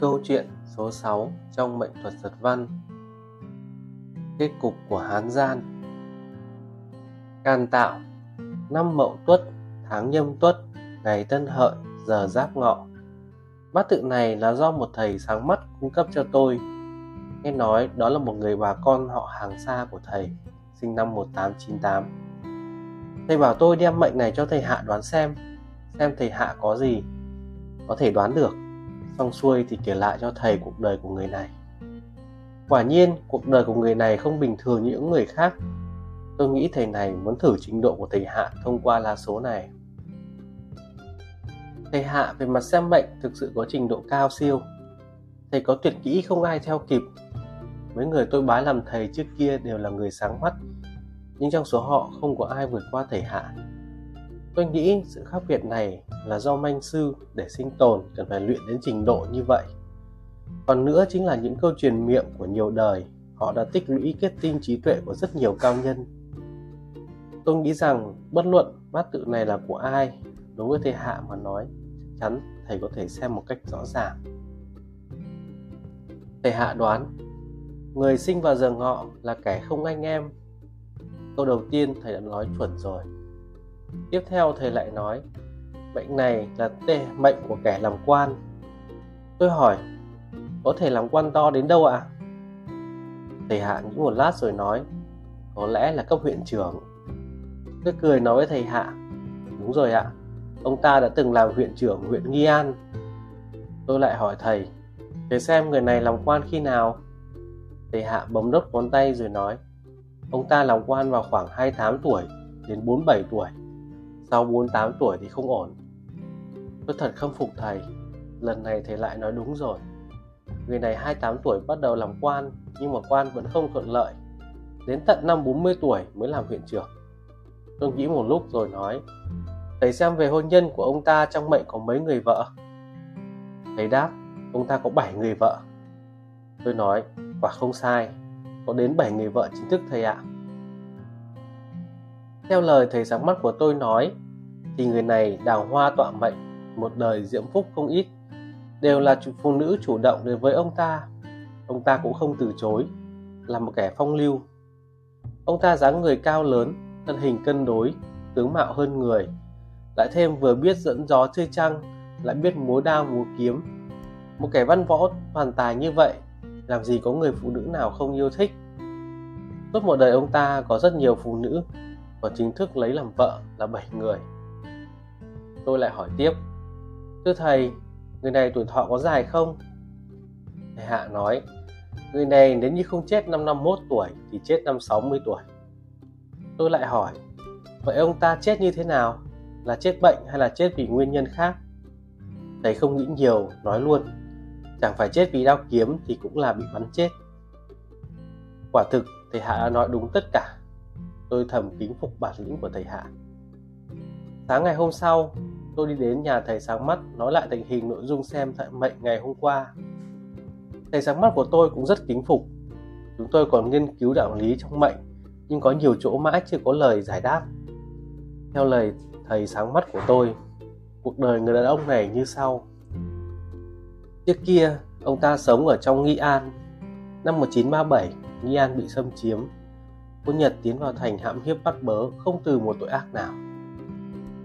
Câu chuyện số 6 trong mệnh thuật giật văn. Kết cục của Hán Gian. Can tạo Năm Mậu Tuất, tháng Nhâm Tuất, ngày Tân Hợi, giờ Giáp Ngọ. Bát tự này là do một thầy sáng mắt cung cấp cho tôi. Nghe nói đó là một người bà con họ hàng xa của thầy Sinh năm 1898 Thầy bảo tôi đem mệnh này cho thầy Hạ đoán xem Xem thầy Hạ có gì. Có thể đoán được xong xuôi thì kể lại cho thầy cuộc đời của người này. Quả nhiên, cuộc đời của người này không bình thường như những người khác. Tôi nghĩ thầy này muốn thử trình độ của thầy hạ thông qua lá số này. Thầy hạ, về mặt xem mệnh thực sự có trình độ cao siêu. Thầy có tuyệt kỹ không ai theo kịp. Mấy người tôi bái làm thầy trước kia đều là người sáng mắt. Nhưng trong số họ không có ai vượt qua thầy hạ tôi nghĩ sự khác biệt này là do manh sư để sinh tồn cần phải luyện đến trình độ như vậy. Còn nữa chính là những câu truyền miệng của nhiều đời, họ đã tích lũy kết tinh trí tuệ của rất nhiều cao nhân. Tôi nghĩ rằng bất luận bát tự này là của ai, đối với thầy hạ mà nói, chắc chắn thầy có thể xem một cách rõ ràng. Thầy hạ đoán, người sinh vào giờ ngọ là kẻ không anh em. Câu đầu tiên thầy đã nói chuẩn rồi tiếp theo thầy lại nói, bệnh này là tệ mệnh của kẻ làm quan. Tôi hỏi, có thể làm quan to đến đâu ạ? À? thầy hạ nghĩ một lát rồi nói, có lẽ là cấp huyện trưởng. Tôi cười nói với thầy hạ, đúng rồi ạ, ông ta đã từng làm huyện trưởng huyện nghi an. Tôi lại hỏi thầy thầy xem người này làm quan khi nào? Thầy hạ bấm đốt ngón tay rồi nói, ông ta làm quan vào khoảng 28 tuổi đến 47 tuổi sau 48 tuổi thì không ổn. Tôi thật khâm phục thầy. Lần này thầy lại nói đúng rồi. Người này 28 tuổi bắt đầu làm quan, Nhưng mà quan vẫn không thuận lợi. Đến tận năm 40 tuổi mới làm huyện trưởng. Tôi nghĩ một lúc rồi nói, Thầy xem về hôn nhân của ông ta trong mệnh có mấy người vợ? Thầy đáp, Ông ta có 7 người vợ. Tôi nói, quả không sai. Có đến 7 người vợ chính thức thầy ạ. Theo lời thầy sáng mắt của tôi nói, Thì người này đào hoa tọa mệnh, một đời diễm phúc không ít, đều là phụ nữ chủ động đến với ông ta. Ông ta cũng không từ chối, là một kẻ phong lưu. Ông ta dáng người cao lớn, thân hình cân đối, tướng mạo hơn người, lại thêm vừa biết dẫn gió chơi trăng lại biết múa đao múa kiếm. Một kẻ văn võ hoàn tài như vậy, làm gì có người phụ nữ nào không yêu thích. Suốt một đời ông ta có rất nhiều phụ nữ và chính thức lấy làm vợ là bảy người tôi lại hỏi tiếp Thưa thầy, người này tuổi thọ có dài không? Thầy Hạ nói, người này nếu như không chết năm 51 tuổi thì chết năm 60 tuổi. Tôi lại hỏi, vậy ông ta chết như thế nào? Là chết bệnh hay là chết vì nguyên nhân khác? Thầy không nghĩ nhiều, nói luôn, chẳng phải chết vì đao kiếm thì cũng là bị bắn chết. Quả thực, thầy Hạ đã nói đúng tất cả. Tôi thầm kính phục bản lĩnh của thầy Hạ. Sáng ngày hôm sau, tôi đi đến nhà thầy sáng mắt nói lại tình hình nội dung xem mệnh ngày hôm qua. Thầy sáng mắt của tôi cũng rất kính phục. Chúng tôi còn nghiên cứu đạo lý trong mệnh, nhưng có nhiều chỗ mãi chưa có lời giải đáp. Theo lời thầy sáng mắt của tôi, cuộc đời người đàn ông này như sau. Trước kia, ông ta sống ở trong Nghi An. Năm 1937, Nghi An bị xâm chiếm. Quân Nhật tiến vào thành hãm hiếp bắt bớ không từ một tội ác nào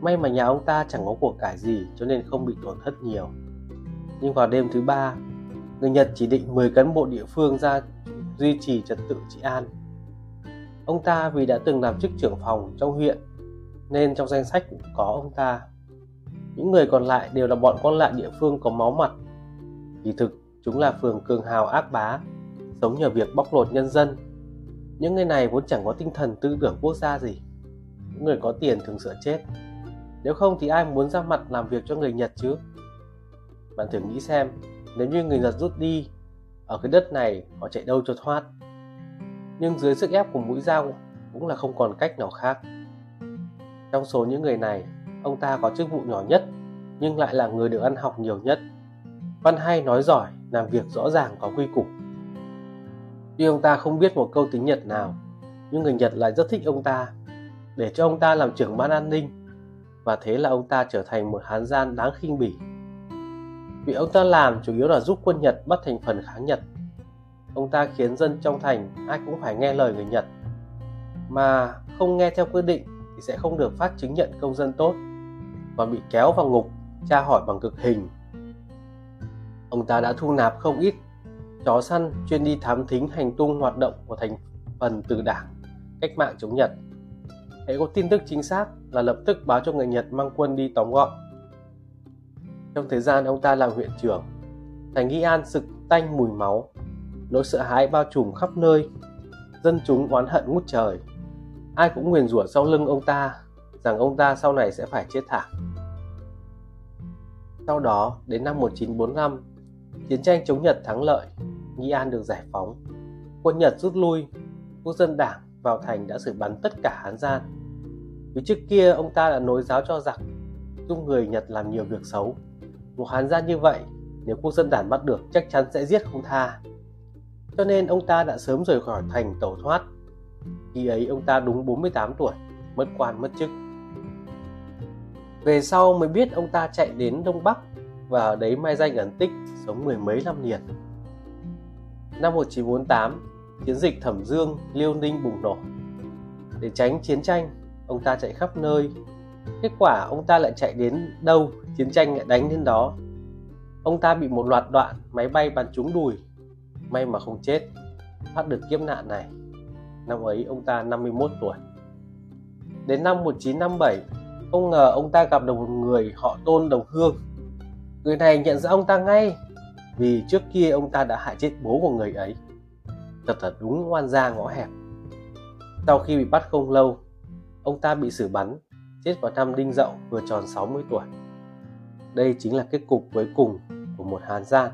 May mà nhà ông ta chẳng có của cải gì cho nên không bị tổn thất nhiều. Nhưng vào đêm thứ ba, người Nhật chỉ định 10 cán bộ địa phương ra duy trì trật tự trị an. Ông ta vì đã từng làm chức trưởng phòng trong huyện nên trong danh sách cũng có ông ta. Những người còn lại đều là bọn con lại địa phương có máu mặt. Kỳ thực, chúng là phường cường hào ác bá, sống nhờ việc bóc lột nhân dân. Những người này vốn chẳng có tinh thần tư tưởng quốc gia gì. Những người có tiền thường sợ chết nếu không thì ai muốn ra mặt làm việc cho người Nhật chứ? Bạn thử nghĩ xem, nếu như người Nhật rút đi, ở cái đất này họ chạy đâu cho thoát. Nhưng dưới sức ép của mũi dao cũng là không còn cách nào khác. Trong số những người này, ông ta có chức vụ nhỏ nhất nhưng lại là người được ăn học nhiều nhất. Văn hay nói giỏi, làm việc rõ ràng có quy củ. Tuy ông ta không biết một câu tiếng Nhật nào, nhưng người Nhật lại rất thích ông ta. Để cho ông ta làm trưởng ban an ninh và thế là ông ta trở thành một hán gian đáng khinh bỉ. Việc ông ta làm chủ yếu là giúp quân Nhật bắt thành phần kháng Nhật. Ông ta khiến dân trong thành ai cũng phải nghe lời người Nhật, mà không nghe theo quyết định thì sẽ không được phát chứng nhận công dân tốt và bị kéo vào ngục tra hỏi bằng cực hình. Ông ta đã thu nạp không ít chó săn chuyên đi thám thính hành tung hoạt động của thành phần từ đảng cách mạng chống Nhật. Hãy có tin tức chính xác là lập tức báo cho người Nhật mang quân đi tóm gọn. Trong thời gian ông ta làm huyện trưởng, thành Nghi An sực tanh mùi máu, nỗi sợ hãi bao trùm khắp nơi, dân chúng oán hận ngút trời. Ai cũng nguyền rủa sau lưng ông ta rằng ông ta sau này sẽ phải chết thảm. Sau đó, đến năm 1945, chiến tranh chống Nhật thắng lợi, Nghi An được giải phóng. Quân Nhật rút lui, quốc dân đảng vào thành đã xử bắn tất cả Hán gian. Vì trước kia ông ta đã nối giáo cho giặc, giúp người Nhật làm nhiều việc xấu. Một Hán gian như vậy, nếu quốc dân đảng bắt được chắc chắn sẽ giết không tha. Cho nên ông ta đã sớm rời khỏi thành tẩu thoát. Khi ấy ông ta đúng 48 tuổi, mất quan mất chức. Về sau mới biết ông ta chạy đến Đông Bắc và ở đấy mai danh ẩn tích sống mười mấy năm liền. Năm 1948, chiến dịch Thẩm Dương, Liêu Ninh bùng nổ. Để tránh chiến tranh, ông ta chạy khắp nơi. Kết quả ông ta lại chạy đến đâu, chiến tranh lại đánh đến đó. Ông ta bị một loạt đoạn máy bay bắn trúng đùi. May mà không chết, thoát được kiếp nạn này. Năm ấy ông ta 51 tuổi. Đến năm 1957, không ngờ ông ta gặp được một người họ tôn đồng hương. Người này nhận ra ông ta ngay vì trước kia ông ta đã hại chết bố của người ấy. Thật là đúng oan gia ngõ hẹp. Sau khi bị bắt không lâu, ông ta bị xử bắn, chết vào năm Đinh Dậu vừa tròn 60 tuổi. Đây chính là kết cục cuối cùng của một Hán gian.